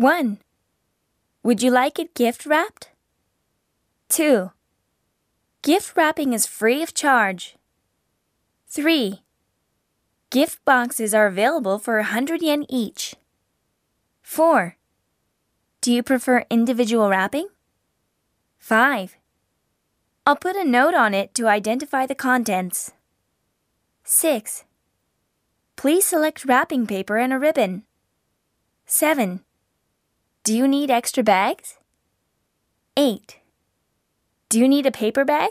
1. Would you like it gift wrapped? 2. Gift wrapping is free of charge. 3. Gift boxes are available for 100 yen each. 4. Do you prefer individual wrapping? 5. I'll put a note on it to identify the contents. 6. Please select wrapping paper and a ribbon. 7. Do you need extra bags? 8. Do you need a paper bag?